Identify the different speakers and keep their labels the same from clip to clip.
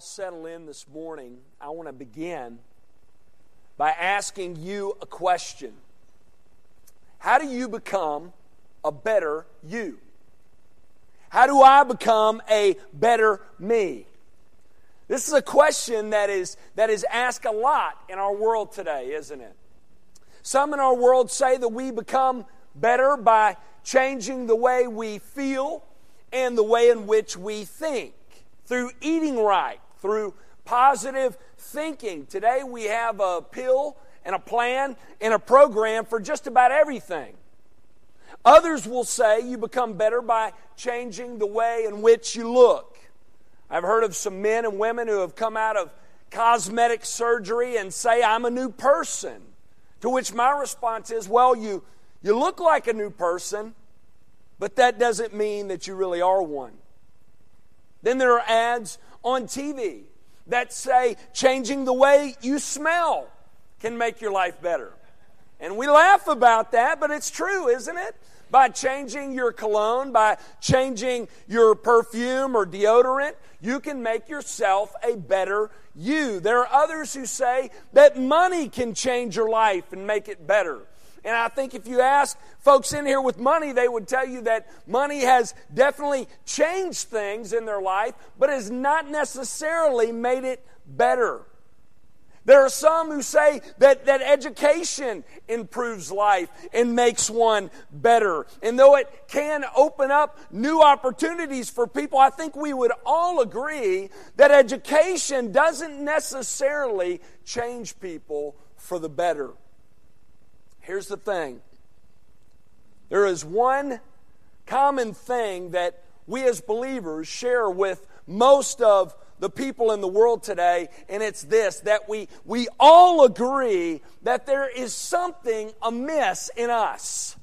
Speaker 1: all settle in this morning, I want to begin by asking you a question How do you become a better you? How do I become a better me? This is a question that is, that is asked a lot in our world today, isn't it? Some in our world say that we become better by changing the way we feel and the way in which we think through eating right, through positive thinking. Today we have a pill and a plan and a program for just about everything. Others will say you become better by changing the way in which you look. I've heard of some men and women who have come out of cosmetic surgery and say, I'm a new person. To which my response is, well, you, you look like a new person, but that doesn't mean that you really are one. Then there are ads on TV that say changing the way you smell can make your life better. And we laugh about that, but it's true, isn't it? By changing your cologne, by changing your perfume or deodorant, you can make yourself a better you. There are others who say that money can change your life and make it better. And I think if you ask folks in here with money, they would tell you that money has definitely changed things in their life, but has not necessarily made it better. There are some who say that, that education improves life and makes one better. And though it can open up new opportunities for people, I think we would all agree that education doesn't necessarily change people for the better. Here's the thing there is one common thing that we as believers share with most of the people in the world today, and it's this that we, we all agree that there is something amiss in us.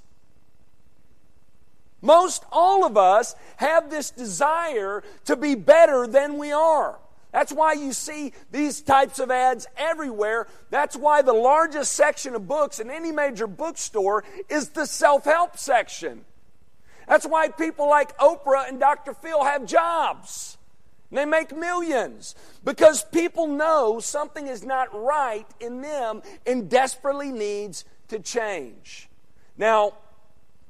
Speaker 1: Most all of us have this desire to be better than we are. That's why you see these types of ads everywhere. That's why the largest section of books in any major bookstore is the self help section. That's why people like Oprah and Dr. Phil have jobs. They make millions because people know something is not right in them and desperately needs to change. Now,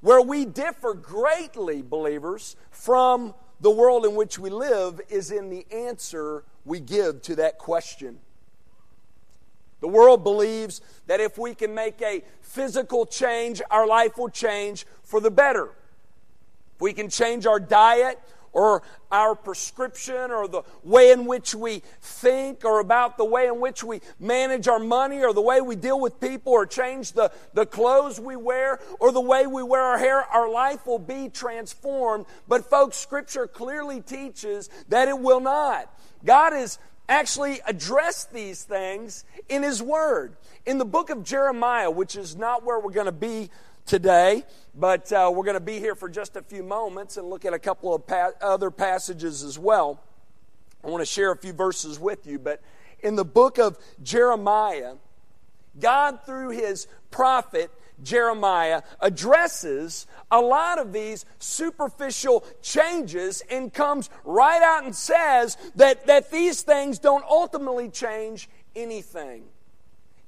Speaker 1: where we differ greatly, believers, from the world in which we live is in the answer we give to that question. The world believes that if we can make a physical change, our life will change for the better. If we can change our diet, or our prescription or the way in which we think or about the way in which we manage our money or the way we deal with people or change the, the clothes we wear or the way we wear our hair, our life will be transformed. But, folks, Scripture clearly teaches that it will not. God has actually addressed these things in His Word. In the book of Jeremiah, which is not where we're going to be today, but uh, we're going to be here for just a few moments and look at a couple of pa- other passages as well. I want to share a few verses with you, but in the book of Jeremiah, God, through his prophet Jeremiah, addresses a lot of these superficial changes and comes right out and says that, that these things don't ultimately change anything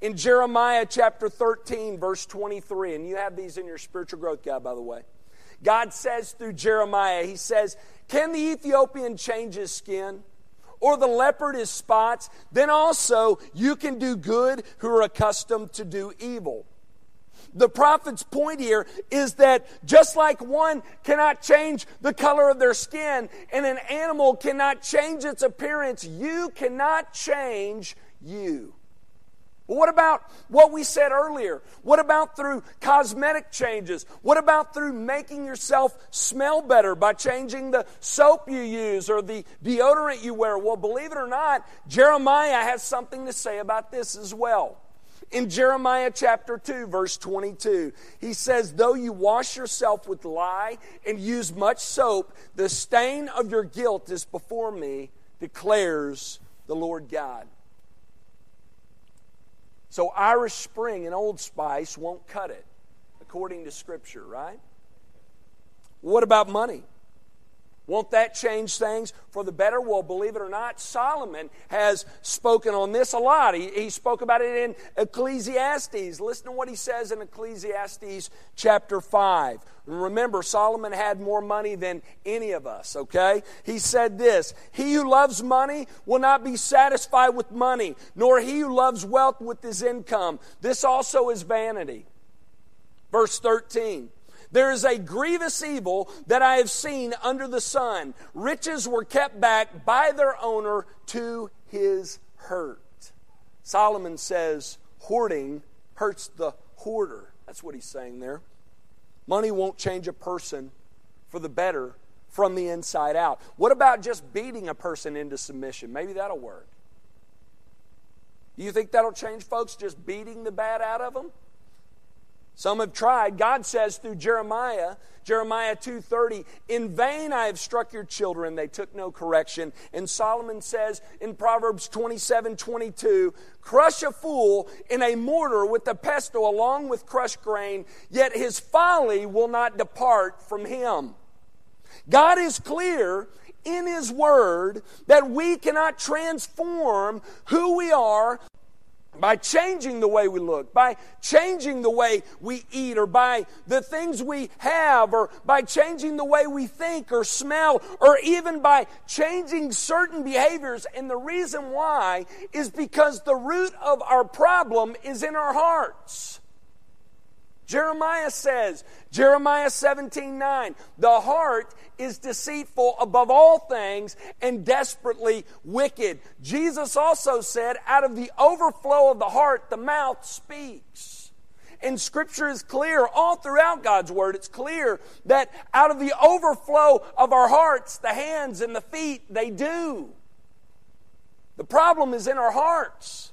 Speaker 1: in Jeremiah chapter 13, verse 23, and you have these in your spiritual growth guide, by the way. God says through Jeremiah, He says, Can the Ethiopian change his skin? Or the leopard his spots? Then also you can do good who are accustomed to do evil. The prophet's point here is that just like one cannot change the color of their skin and an animal cannot change its appearance, you cannot change you. What about what we said earlier? What about through cosmetic changes? What about through making yourself smell better by changing the soap you use or the deodorant you wear? Well, believe it or not, Jeremiah has something to say about this as well. In Jeremiah chapter 2, verse 22, he says, Though you wash yourself with lye and use much soap, the stain of your guilt is before me, declares the Lord God. So Irish Spring and Old Spice won't cut it, according to Scripture, right? What about money? Won't that change things for the better? Well, believe it or not, Solomon has spoken on this a lot. He, he spoke about it in Ecclesiastes. Listen to what he says in Ecclesiastes chapter 5. Remember, Solomon had more money than any of us, okay? He said this He who loves money will not be satisfied with money, nor he who loves wealth with his income. This also is vanity. Verse 13. There is a grievous evil that I have seen under the sun. Riches were kept back by their owner to his hurt. Solomon says, hoarding hurts the hoarder. That's what he's saying there. Money won't change a person for the better from the inside out. What about just beating a person into submission? Maybe that'll work. You think that'll change folks just beating the bad out of them? Some have tried. God says through Jeremiah, Jeremiah 2:30, "In vain I have struck your children, they took no correction." And Solomon says in Proverbs 27:22, "Crush a fool in a mortar with a pestle along with crushed grain, yet his folly will not depart from him." God is clear in His Word that we cannot transform who we are by changing the way we look, by changing the way we eat, or by the things we have, or by changing the way we think or smell, or even by changing certain behaviors. And the reason why is because the root of our problem is in our hearts. Jeremiah says, Jeremiah 17 9, the heart is deceitful above all things and desperately wicked. Jesus also said, out of the overflow of the heart, the mouth speaks. And scripture is clear all throughout God's word. It's clear that out of the overflow of our hearts, the hands and the feet, they do. The problem is in our hearts.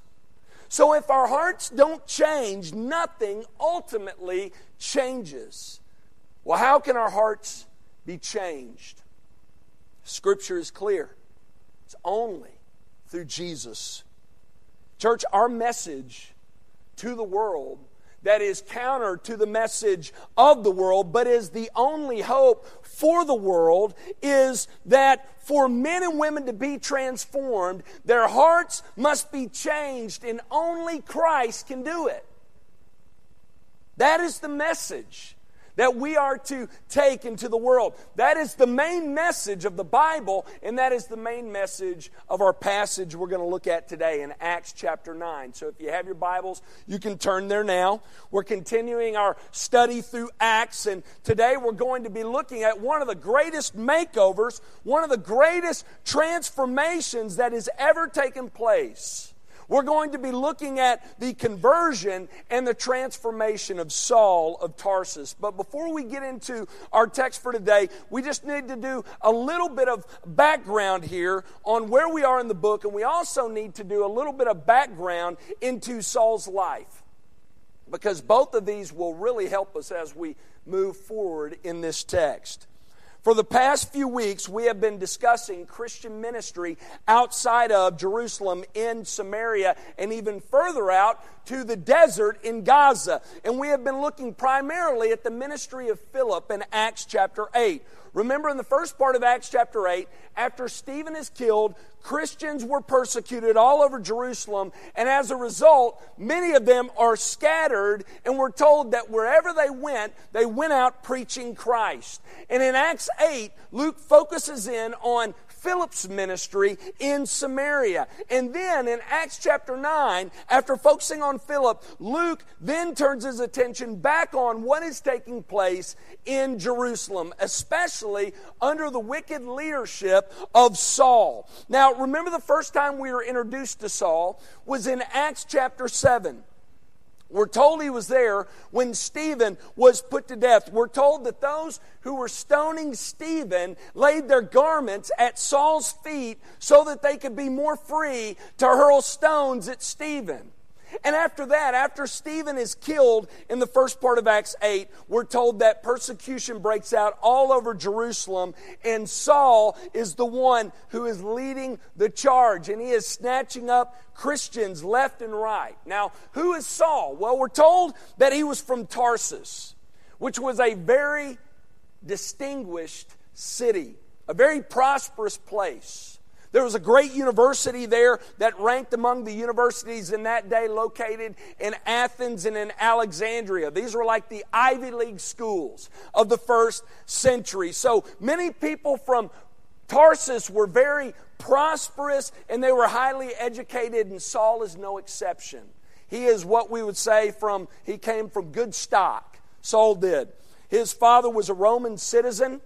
Speaker 1: So if our hearts don't change, nothing ultimately changes. Well, how can our hearts be changed? Scripture is clear. It's only through Jesus. Church, our message to the world that is counter to the message of the world, but is the only hope for the world, is that for men and women to be transformed, their hearts must be changed, and only Christ can do it. That is the message that we are to take into the world. That is the main message of the Bible, and that is the main message of our passage we're going to look at today in Acts chapter 9. So if you have your Bibles, you can turn there now. We're continuing our study through Acts, and today we're going to be looking at one of the greatest makeovers, one of the greatest transformations that has ever taken place we're going to be looking at the conversion and the transformation of Saul of Tarsus. But before we get into our text for today, we just need to do a little bit of background here on where we are in the book, and we also need to do a little bit of background into Saul's life. Because both of these will really help us as we move forward in this text. For the past few weeks, we have been discussing Christian ministry outside of Jerusalem in Samaria and even further out to the desert in Gaza. And we have been looking primarily at the ministry of Philip in Acts chapter 8. Remember, in the first part of Acts chapter 8, after Stephen is killed, Christians were persecuted all over Jerusalem, and as a result, many of them are scattered, and we're told that wherever they went, they went out preaching Christ. And in Acts 8, Luke focuses in on Philip's ministry in Samaria. And then in Acts chapter 9, after focusing on Philip, Luke then turns his attention back on what is taking place in Jerusalem, especially under the wicked leadership of Saul. Now, remember the first time we were introduced to Saul was in Acts chapter 7. We're told he was there when Stephen was put to death. We're told that those who were stoning Stephen laid their garments at Saul's feet so that they could be more free to hurl stones at Stephen. And after that, after Stephen is killed in the first part of Acts 8, we're told that persecution breaks out all over Jerusalem, and Saul is the one who is leading the charge, and he is snatching up Christians left and right. Now, who is Saul? Well, we're told that he was from Tarsus, which was a very distinguished city. a very prosperous place. There was a great university there that ranked among the universities in that day located in Athens and in Alexandria. These were like the Ivy League schools of the first century. So many people from Tarsus were very prosperous and they were highly educated, and Saul is no exception. He is what we would say from, he came from good stock. Saul did. His father was a Roman citizen.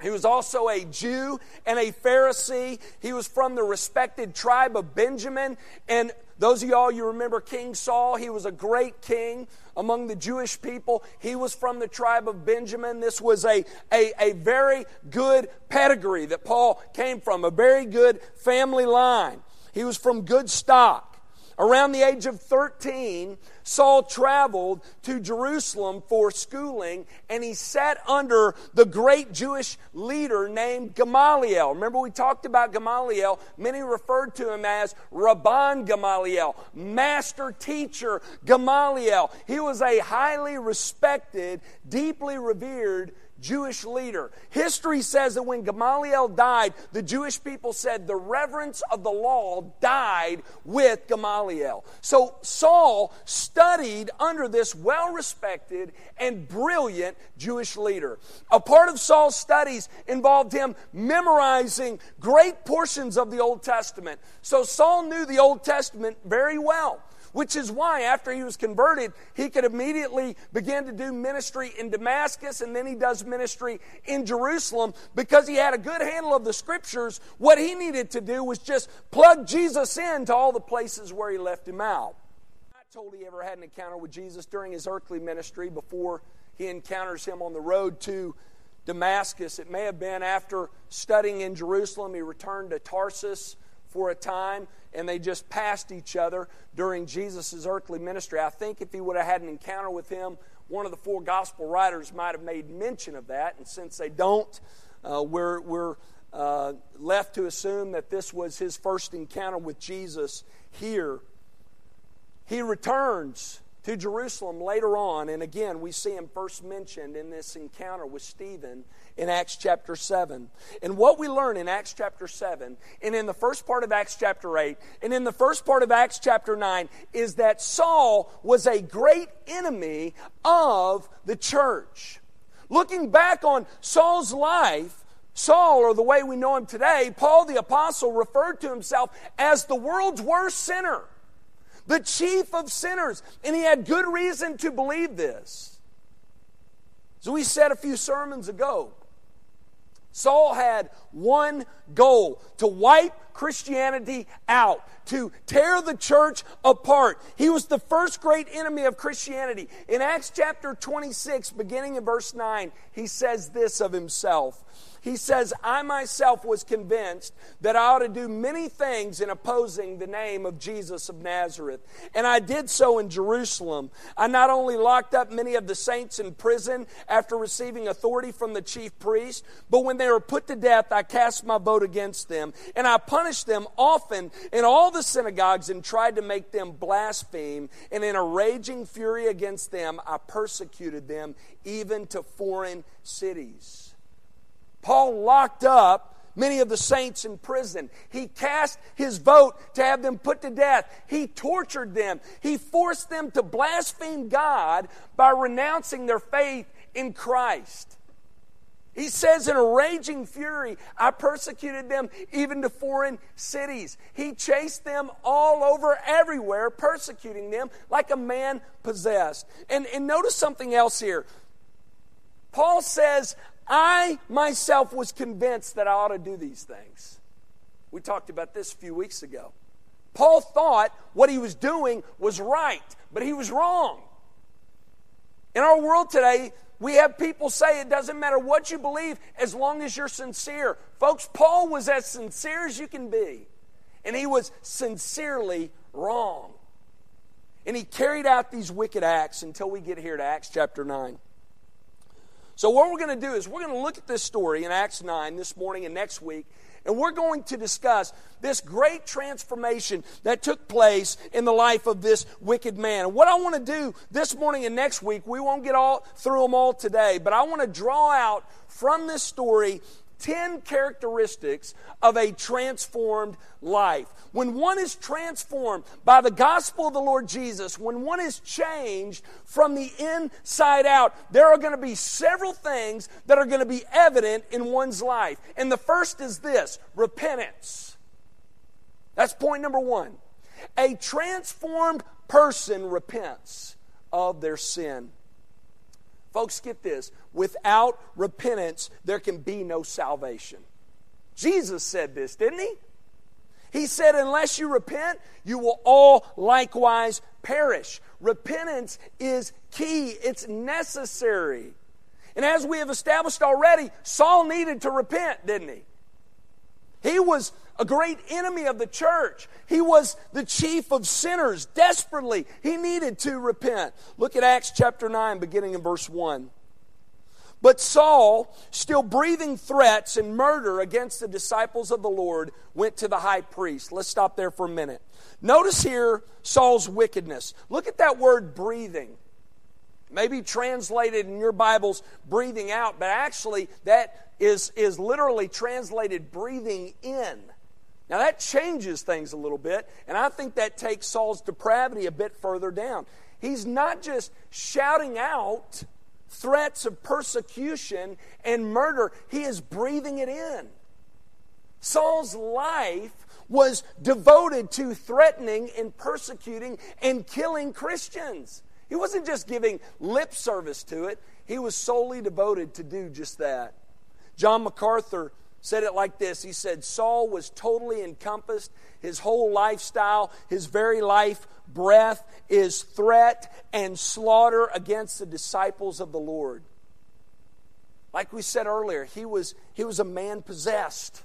Speaker 1: He was also a Jew and a Pharisee. He was from the respected tribe of Benjamin. And those of y'all, you remember King Saul, he was a great king among the Jewish people. He was from the tribe of Benjamin. This was a, a, a very good pedigree that Paul came from, a very good family line. He was from good stock. Around the age of 13, Saul traveled to Jerusalem for schooling and he sat under the great Jewish leader named Gamaliel. Remember, we talked about Gamaliel. Many referred to him as Rabban Gamaliel, master teacher Gamaliel. He was a highly respected, deeply revered Jewish leader. History says that when Gamaliel died, the Jewish people said the reverence of the law died with Gamaliel. So Saul studied under this well respected and brilliant Jewish leader. A part of Saul's studies involved him memorizing great portions of the Old Testament. So Saul knew the Old Testament very well which is why after he was converted, he could immediately begin to do ministry in Damascus and then he does ministry in Jerusalem because he had a good handle of the scriptures. What he needed to do was just plug Jesus into all the places where he left him out. I told he ever had an encounter with Jesus during his earthly ministry before he encounters him on the road to Damascus. It may have been after studying in Jerusalem, he returned to Tarsus for a time and they just passed each other during Jesus' earthly ministry. I think if he would have had an encounter with him, one of the four gospel writers might have made mention of that. And since they don't, uh, we're, we're uh, left to assume that this was his first encounter with Jesus here. He returns to Jerusalem later on, and again, we see him first mentioned in this encounter with Stephen in Acts chapter 7. And what we learn in Acts chapter 7, and in the first part of Acts chapter 8, and in the first part of Acts chapter 9, is that Saul was a great enemy of the church. Looking back on Saul's life, Saul, or the way we know him today, Paul the Apostle referred to himself as the world's worst sinner, the chief of sinners. And he had good reason to believe this. So we said a few sermons ago Saul had one goal to wipe Christianity out, to tear the church apart. He was the first great enemy of Christianity. In Acts chapter 26, beginning in verse 9, he says this of himself he says, I myself was convinced that I ought to do many things in opposing the name of Jesus of Nazareth. And I did so in Jerusalem. I not only locked up many of the saints in prison after receiving authority from the chief priest, but when they were put to death, I cast my vote against them. And I punished them often in all the synagogues and tried to make them blaspheme. And in a raging fury against them, I persecuted them even to foreign cities. Paul locked up many of the saints in prison. He cast his vote to have them put to death. He tortured them. He forced them to blaspheme God by renouncing their faith in Christ. He says in a raging fury, I persecuted them even to foreign cities. He chased them all over everywhere, persecuting them like a man possessed. And, and notice something else here. Paul says, I myself was convinced that I ought to do these things. We talked about this a few weeks ago. Paul thought what he was doing was right, but he was wrong. In our world today, we have people say it doesn't matter what you believe as long as you're sincere. Folks, Paul was as sincere as you can be, and he was sincerely wrong. And he carried out these wicked acts until we get here to Acts chapter 9. So, what we're going to do is we're going to look at this story in Acts 9 this morning and next week, and we're going to discuss this great transformation that took place in the life of this wicked man. And what I want to do this morning and next week, we won't get all through them all today, but I want to draw out from this story 10 characteristics of a transformed life. When one is transformed by the gospel of the Lord Jesus, when one is changed from the inside out, there are going to be several things that are going to be evident in one's life. And the first is this repentance. That's point number one. A transformed person repents of their sin. Folks, get this. Without repentance, there can be no salvation. Jesus said this, didn't he? He said, Unless you repent, you will all likewise perish. Repentance is key, it's necessary. And as we have established already, Saul needed to repent, didn't he? He was a great enemy of the church. He was the chief of sinners desperately. He needed to repent. Look at Acts chapter 9, beginning in verse 1. But Saul, still breathing threats and murder against the disciples of the Lord, went to the high priest. Let's stop there for a minute. Notice here Saul's wickedness. Look at that word breathing. Maybe translated in your Bibles breathing out, but actually that is, is literally translated breathing in. Now that changes things a little bit, and I think that takes Saul's depravity a bit further down. He's not just shouting out threats of persecution and murder, he is breathing it in. Saul's life was devoted to threatening and persecuting and killing Christians. He wasn't just giving lip service to it, he was solely devoted to do just that. John MacArthur said it like this He said, Saul was totally encompassed. His whole lifestyle, his very life breath is threat and slaughter against the disciples of the Lord. Like we said earlier, he was, he was a man possessed.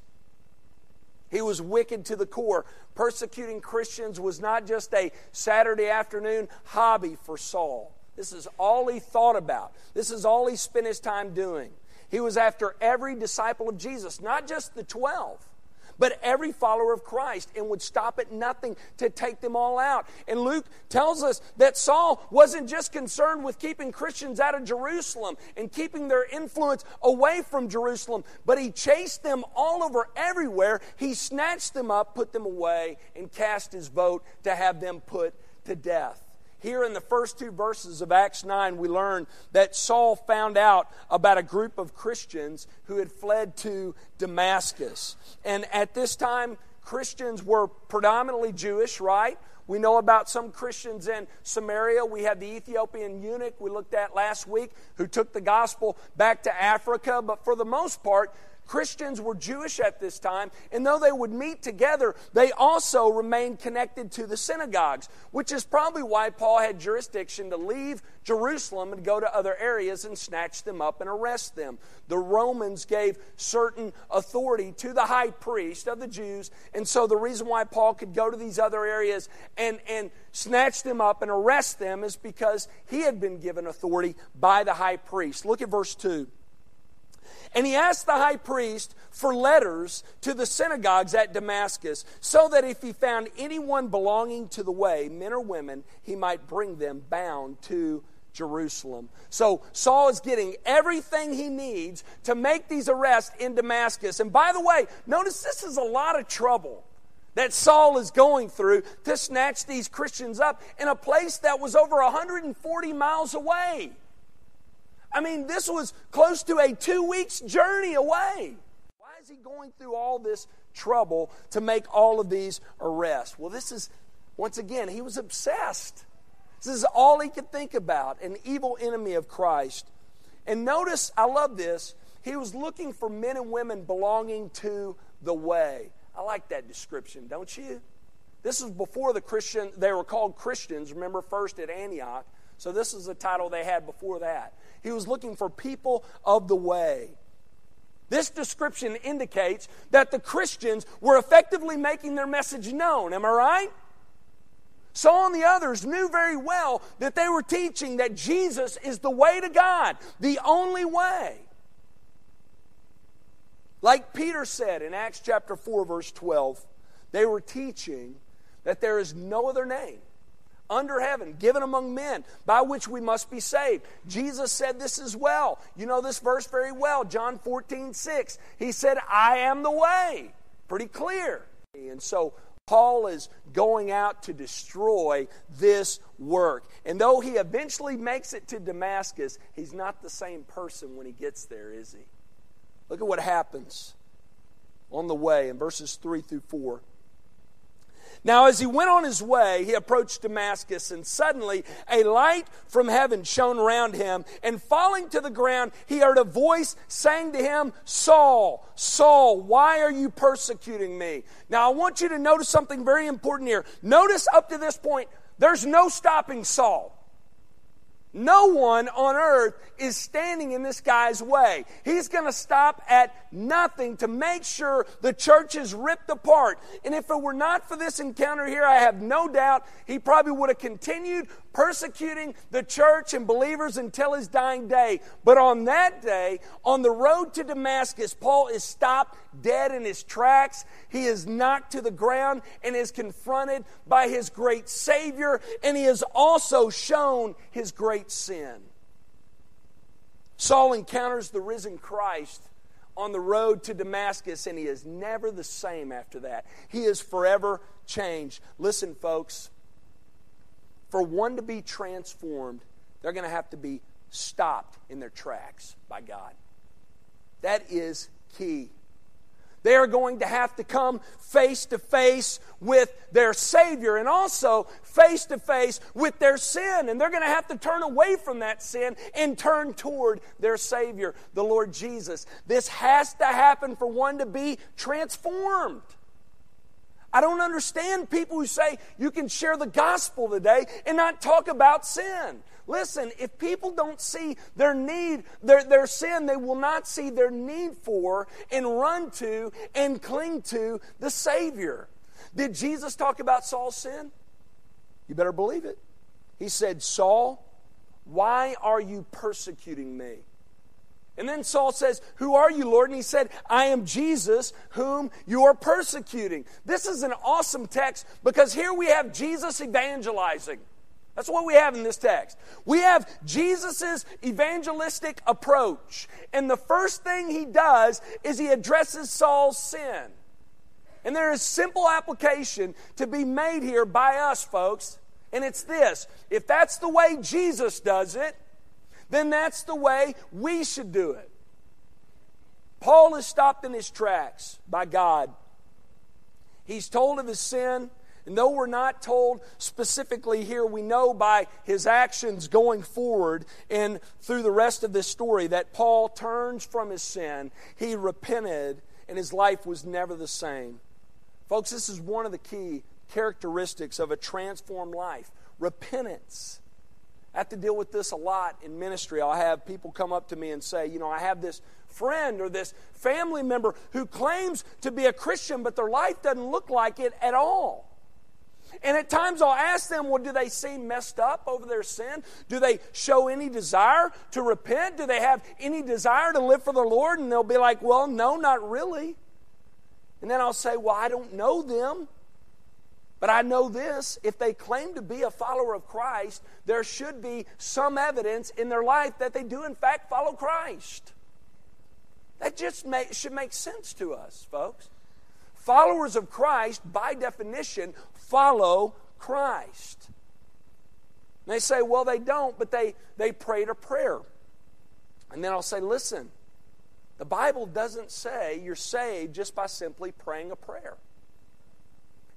Speaker 1: He was wicked to the core. Persecuting Christians was not just a Saturday afternoon hobby for Saul. This is all he thought about. This is all he spent his time doing. He was after every disciple of Jesus, not just the 12 but every follower of Christ and would stop at nothing to take them all out. And Luke tells us that Saul wasn't just concerned with keeping Christians out of Jerusalem and keeping their influence away from Jerusalem, but he chased them all over everywhere. He snatched them up, put them away, and cast his vote to have them put to death. Here in the first two verses of Acts 9, we learn that Saul found out about a group of Christians who had fled to Damascus. And at this time, Christians were predominantly Jewish, right? We know about some Christians in Samaria. We have the Ethiopian eunuch we looked at last week who took the gospel back to Africa. But for the most part, Christians were Jewish at this time, and though they would meet together, they also remained connected to the synagogues, which is probably why Paul had jurisdiction to leave Jerusalem and go to other areas and snatch them up and arrest them. The Romans gave certain authority to the high priest of the Jews, and so the reason why Paul could go to these other areas and, and snatch them up and arrest them is because he had been given authority by the high priest. Look at verse 2. And he asked the high priest for letters to the synagogues at Damascus, so that if he found anyone belonging to the way, men or women, he might bring them bound to Jerusalem. So Saul is getting everything he needs to make these arrests in Damascus. And by the way, notice this is a lot of trouble that Saul is going through to snatch these Christians up in a place that was over 140 miles away. I mean, this was close to a two weeks journey away. Why is he going through all this trouble to make all of these arrests? Well, this is, once again, he was obsessed. This is all he could think about an evil enemy of Christ. And notice, I love this, he was looking for men and women belonging to the way. I like that description, don't you? This was before the Christian, they were called Christians, remember, first at Antioch. So this is the title they had before that. He was looking for people of the way. This description indicates that the Christians were effectively making their message known. Am I right? Saul and the others knew very well that they were teaching that Jesus is the way to God, the only way. Like Peter said in Acts chapter 4, verse 12, they were teaching that there is no other name under heaven, given among men, by which we must be saved. Jesus said this as well. You know this verse very well, John 14, 6. He said, I am the way. Pretty clear. And so Paul is going out to destroy this work. And though he eventually makes it to Damascus, he's not the same person when he gets there, is he? Look at what happens on the way in verses 3 through 4. Now, as he went on his way, he approached Damascus, and suddenly a light from heaven shone around him. And falling to the ground, he heard a voice saying to him, Saul, Saul, why are you persecuting me? Now, I want you to notice something very important here. Notice up to this point, there's no stopping Saul. No one on earth is standing in this guy's way. He's going to stop at nothing to make sure the church is ripped apart. And if it were not for this encounter here, I have no doubt he probably would have continued persecuting the church and believers until his dying day. But on that day, on the road to Damascus, Paul is stopped dead in his tracks. He is knocked to the ground and is confronted by his great Savior, and he is also shown his great sin. Saul encounters the risen Christ on the road to Damascus, and he is never the same after that. He is forever changed. Listen, folks, for one to be transformed, they're going to have to be stopped in their tracks by God. That is key. They are going to have to come face to face with their Savior and also face to face with their sin. And they're going to have to turn away from that sin and turn toward their Savior, the Lord Jesus. This has to happen for one to be transformed. I don't understand people who say you can share the gospel today and not talk about sin. Listen, if people don't see their need, their, their sin, they will not see their need for and run to and cling to the Savior. Did Jesus talk about Saul's sin? You better believe it. He said, Saul, why are you persecuting me? And then Saul says, Who are you, Lord? And he said, I am Jesus whom you are persecuting. This is an awesome text because here we have Jesus evangelizing. That's what we have in this text. We have Jesus' evangelistic approach. And the first thing he does is he addresses Saul's sin. And there is simple application to be made here by us, folks. And it's this if that's the way Jesus does it, then that's the way we should do it. Paul is stopped in his tracks by God. He's told of his sin, and though we're not told specifically here, we know by his actions going forward and through the rest of this story that Paul turns from his sin. He repented, and his life was never the same. Folks, this is one of the key characteristics of a transformed life repentance. I have to deal with this a lot in ministry. I'll have people come up to me and say, you know, I have this friend or this family member who claims to be a Christian, but their life doesn't look like it at all. And at times I'll ask them, well, do they seem messed up over their sin? Do they show any desire to repent? Do they have any desire to live for the Lord? And they'll be like, well, no, not really. And then I'll say, well, I don't know them. But I know this if they claim to be a follower of Christ, there should be some evidence in their life that they do, in fact, follow Christ. That just may, should make sense to us, folks. Followers of Christ, by definition, follow Christ. And they say, well, they don't, but they, they prayed a prayer. And then I'll say, listen, the Bible doesn't say you're saved just by simply praying a prayer.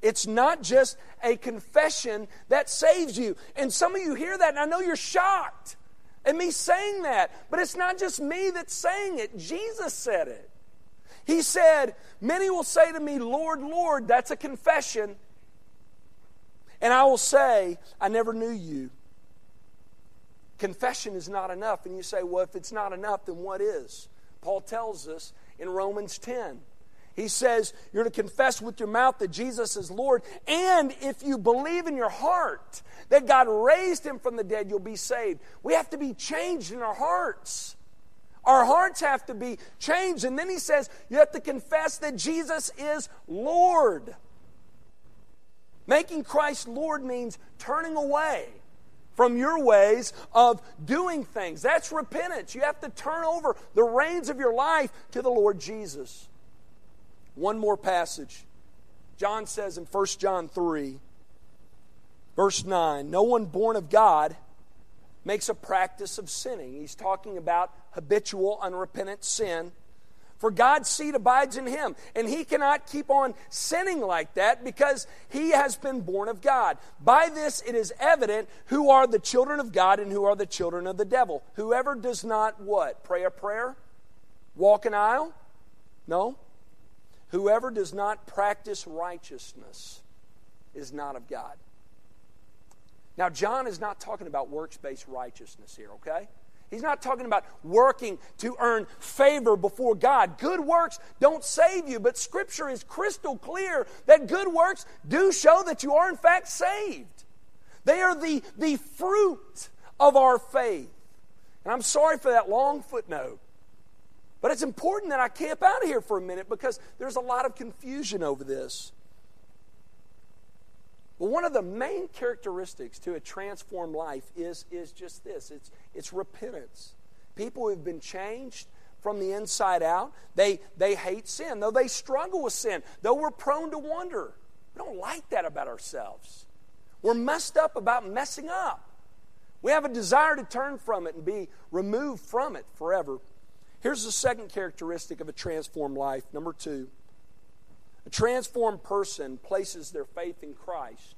Speaker 1: It's not just a confession that saves you. And some of you hear that, and I know you're shocked at me saying that. But it's not just me that's saying it, Jesus said it. He said, Many will say to me, Lord, Lord, that's a confession. And I will say, I never knew you. Confession is not enough. And you say, well, if it's not enough, then what is? Paul tells us in Romans 10 he says you're to confess with your mouth that Jesus is Lord, and if you believe in your heart that God raised him from the dead, you'll be saved. We have to be changed in our hearts. Our hearts have to be changed. And then he says you have to confess that Jesus is Lord. Making Christ Lord means turning away from your ways of doing things. That's repentance. You have to turn over the reins of your life to the Lord Jesus. One more passage. John says in 1 John 3, verse 9, No one born of God makes a practice of sinning. He's talking about habitual, unrepentant sin. For God's seed abides in him, and he cannot keep on sinning like that because he has been born of God. By this it is evident who are the children of God and who are the children of the devil. Whoever does not what? Pray a prayer? Walk an aisle? No. Whoever does not practice righteousness is not of God. Now, John is not talking about works based righteousness here, okay? He's not talking about working to earn favor before God. Good works don't save you, but Scripture is crystal clear that good works do show that you are, in fact, saved. They are the, the fruit of our faith. And I'm sorry for that long footnote. But it's important that I camp out of here for a minute because there's a lot of confusion over this. But one of the main characteristics to a transformed life is, is just this it's, it's repentance. People who have been changed from the inside out, they, they hate sin, though they struggle with sin, though we're prone to wonder. We don't like that about ourselves. We're messed up about messing up. We have a desire to turn from it and be removed from it forever. Here's the second characteristic of a transformed life. Number two a transformed person places their faith in Christ.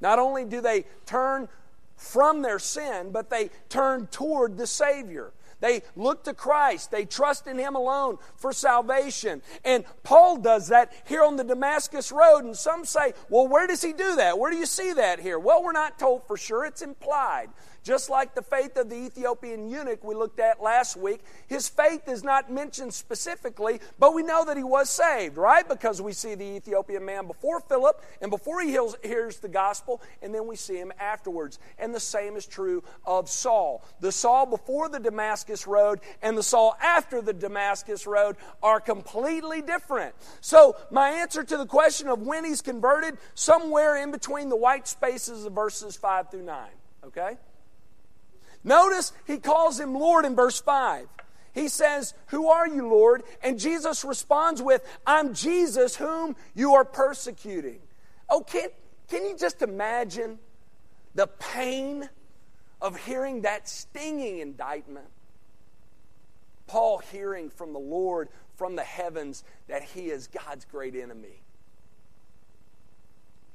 Speaker 1: Not only do they turn from their sin, but they turn toward the Savior. They look to Christ. They trust in Him alone for salvation. And Paul does that here on the Damascus Road. And some say, well, where does he do that? Where do you see that here? Well, we're not told for sure. It's implied. Just like the faith of the Ethiopian eunuch we looked at last week, his faith is not mentioned specifically, but we know that he was saved, right? Because we see the Ethiopian man before Philip and before he hears the gospel, and then we see him afterwards. And the same is true of Saul. The Saul before the Damascus Road and the Saul after the Damascus Road are completely different. So, my answer to the question of when he's converted, somewhere in between the white spaces of verses 5 through 9. Okay? Notice he calls him Lord in verse 5. He says, Who are you, Lord? And Jesus responds with, I'm Jesus whom you are persecuting. Oh, can, can you just imagine the pain of hearing that stinging indictment? Paul hearing from the Lord from the heavens that he is God's great enemy.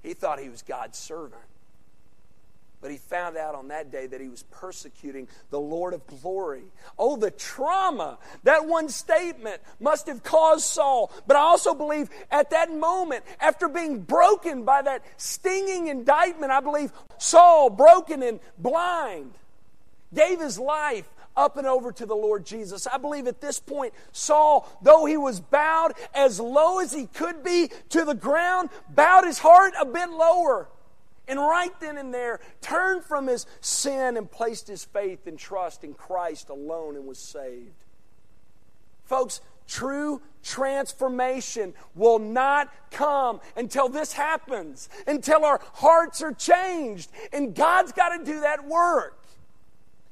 Speaker 1: He thought he was God's servant. But he found out on that day that he was persecuting the Lord of glory. Oh, the trauma that one statement must have caused Saul. But I also believe at that moment, after being broken by that stinging indictment, I believe Saul, broken and blind, gave his life up and over to the Lord Jesus. I believe at this point, Saul, though he was bowed as low as he could be to the ground, bowed his heart a bit lower and right then and there turned from his sin and placed his faith and trust in Christ alone and was saved. Folks, true transformation will not come until this happens, until our hearts are changed. And God's got to do that work.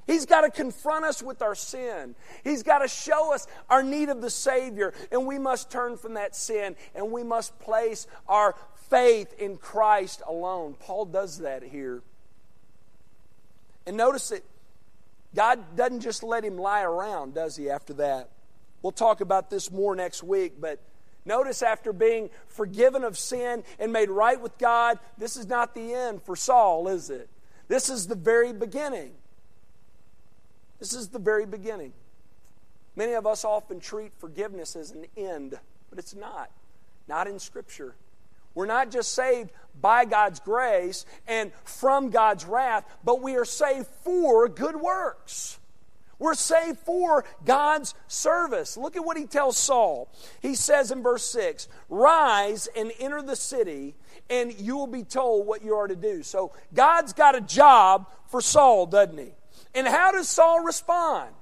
Speaker 1: He's got to confront us with our sin. He's got to show us our need of the Savior. And we must turn from that sin and we must place our faith in Christ alone. Paul does that here. And notice that God doesn't just let him lie around, does he, after that? We'll talk about this more next week, but notice after being forgiven of sin and made right with God, this is not the end for Saul, is it? This is the very beginning. This is the very beginning. Many of us often treat forgiveness as an end, but it's not. Not in Scripture. We're not just saved by God's grace and from God's wrath, but we are saved for good works. We're saved for God's service. Look at what he tells Saul. He says in verse 6 Rise and enter the city, and you will be told what you are to do. So God's got a job for Saul, doesn't he? And how does Saul respond?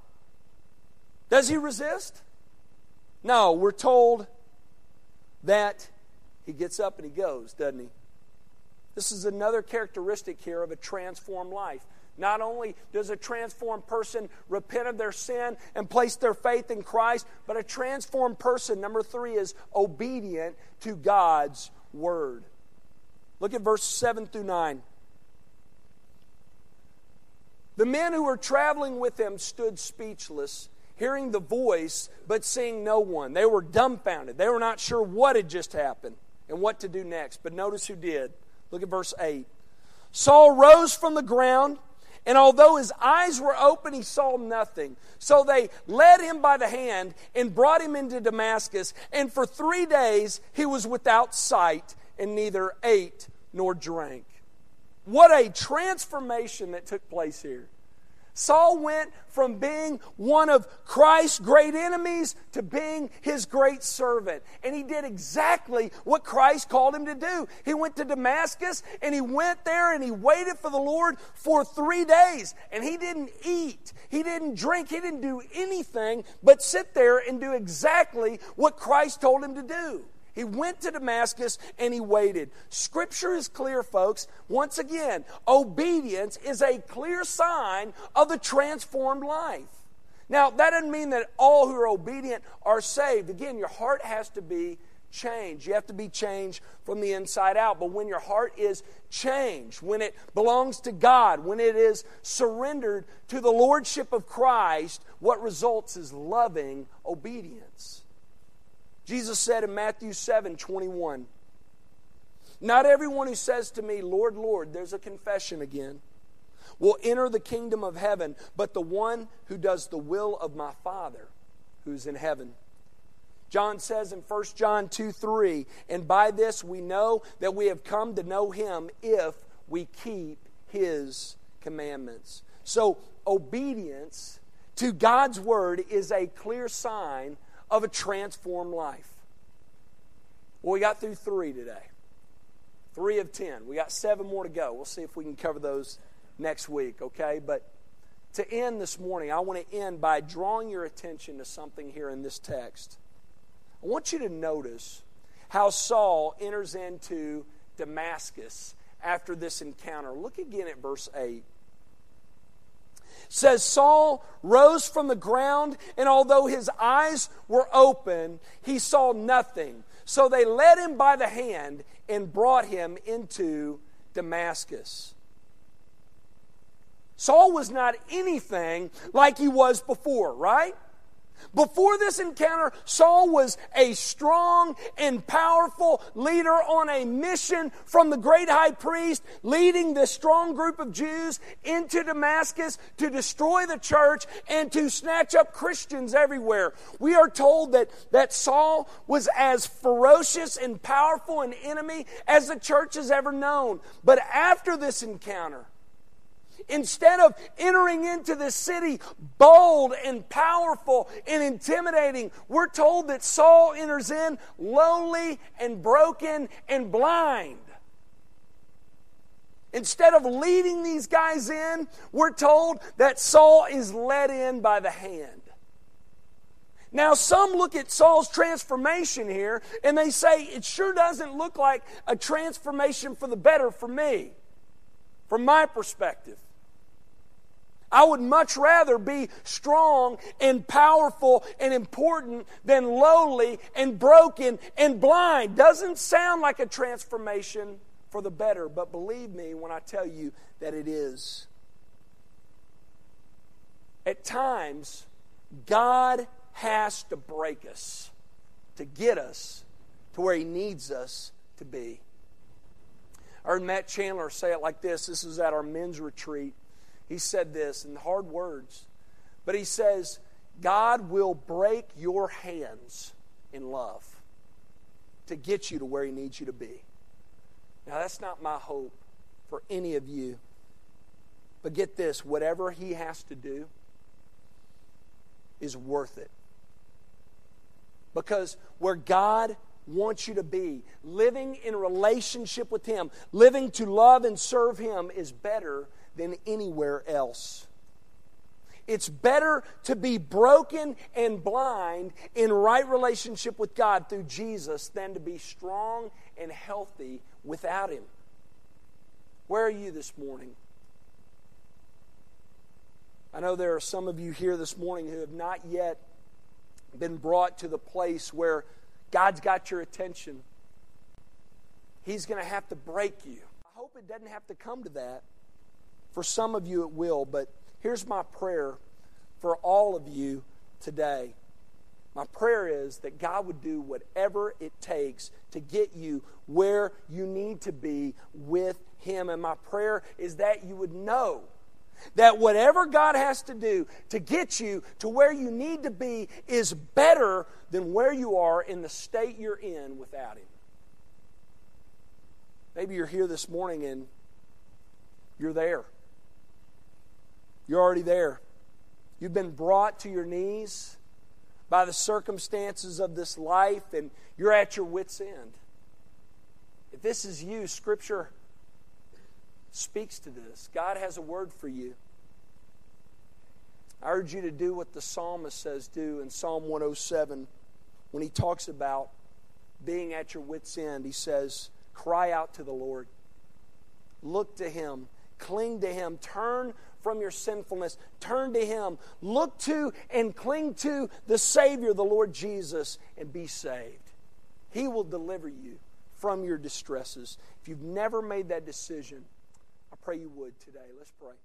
Speaker 1: Does he resist? No, we're told that he gets up and he goes, doesn't he? This is another characteristic here of a transformed life. Not only does a transformed person repent of their sin and place their faith in Christ, but a transformed person, number three, is obedient to God's word. Look at verse 7 through 9. The men who were traveling with him stood speechless, hearing the voice, but seeing no one. They were dumbfounded. They were not sure what had just happened and what to do next. But notice who did. Look at verse 8. Saul rose from the ground, and although his eyes were open, he saw nothing. So they led him by the hand and brought him into Damascus. And for three days he was without sight and neither ate nor drank. What a transformation that took place here. Saul went from being one of Christ's great enemies to being his great servant. And he did exactly what Christ called him to do. He went to Damascus and he went there and he waited for the Lord for three days. And he didn't eat, he didn't drink, he didn't do anything but sit there and do exactly what Christ told him to do. He went to Damascus and he waited. Scripture is clear, folks. Once again, obedience is a clear sign of the transformed life. Now, that doesn't mean that all who are obedient are saved. Again, your heart has to be changed. You have to be changed from the inside out. But when your heart is changed, when it belongs to God, when it is surrendered to the Lordship of Christ, what results is loving obedience. Jesus said in Matthew 7 21, Not everyone who says to me, Lord, Lord, there's a confession again, will enter the kingdom of heaven, but the one who does the will of my Father who's in heaven. John says in 1 John 2 3, and by this we know that we have come to know him if we keep his commandments. So, obedience to God's word is a clear sign of a transformed life. Well, we got through three today. Three of ten. We got seven more to go. We'll see if we can cover those next week, okay? But to end this morning, I want to end by drawing your attention to something here in this text. I want you to notice how Saul enters into Damascus after this encounter. Look again at verse 8 says Saul rose from the ground, and although his eyes were open, he saw nothing. So they led him by the hand and brought him into Damascus. Saul was not anything like he was before, right? Before this encounter, Saul was a strong and powerful leader on a mission from the great high priest, leading this strong group of Jews into Damascus to destroy the church and to snatch up Christians everywhere. We are told that, that Saul was as ferocious and powerful an enemy as the church has ever known. But after this encounter, Instead of entering into the city bold and powerful and intimidating, we're told that Saul enters in lonely and broken and blind. Instead of leading these guys in, we're told that Saul is led in by the hand. Now, some look at Saul's transformation here and they say, it sure doesn't look like a transformation for the better for me, from my perspective. I would much rather be strong and powerful and important than lowly and broken and blind. Doesn't sound like a transformation for the better, but believe me when I tell you that it is. At times, God has to break us to get us to where He needs us to be. I heard Matt Chandler say it like this. This was at our men's retreat. He said this in hard words, but he says, God will break your hands in love to get you to where He needs you to be. Now, that's not my hope for any of you. But get this whatever He has to do is worth it. Because where God wants you to be, living in relationship with Him, living to love and serve Him, is better than anywhere else. It's better to be broken and blind in right relationship with God through Jesus than to be strong and healthy without Him. Where are you this morning? I know there are some of you here this morning who have not yet been brought to the place where God's got your attention. He's going to have to break you. I hope it doesn't have to come to that. For some of you, it will, but here's my prayer for all of you today. My prayer is that God would do whatever it takes to get you where you need to be with Him. And my prayer is that you would know that whatever God has to do to get you to where you need to be is better than where you are in the state you're in without Him. Maybe you're here this morning and you're there. You're already there. You've been brought to your knees by the circumstances of this life and you're at your wits' end. If this is you, Scripture speaks to this. God has a word for you. I urge you to do what the psalmist says do in Psalm 107 when he talks about being at your wits' end. He says, Cry out to the Lord, look to him, cling to him, turn from your sinfulness, turn to him, look to and cling to the Savior, the Lord Jesus, and be saved. He will deliver you from your distresses. If you've never made that decision, I pray you would today. Let's pray.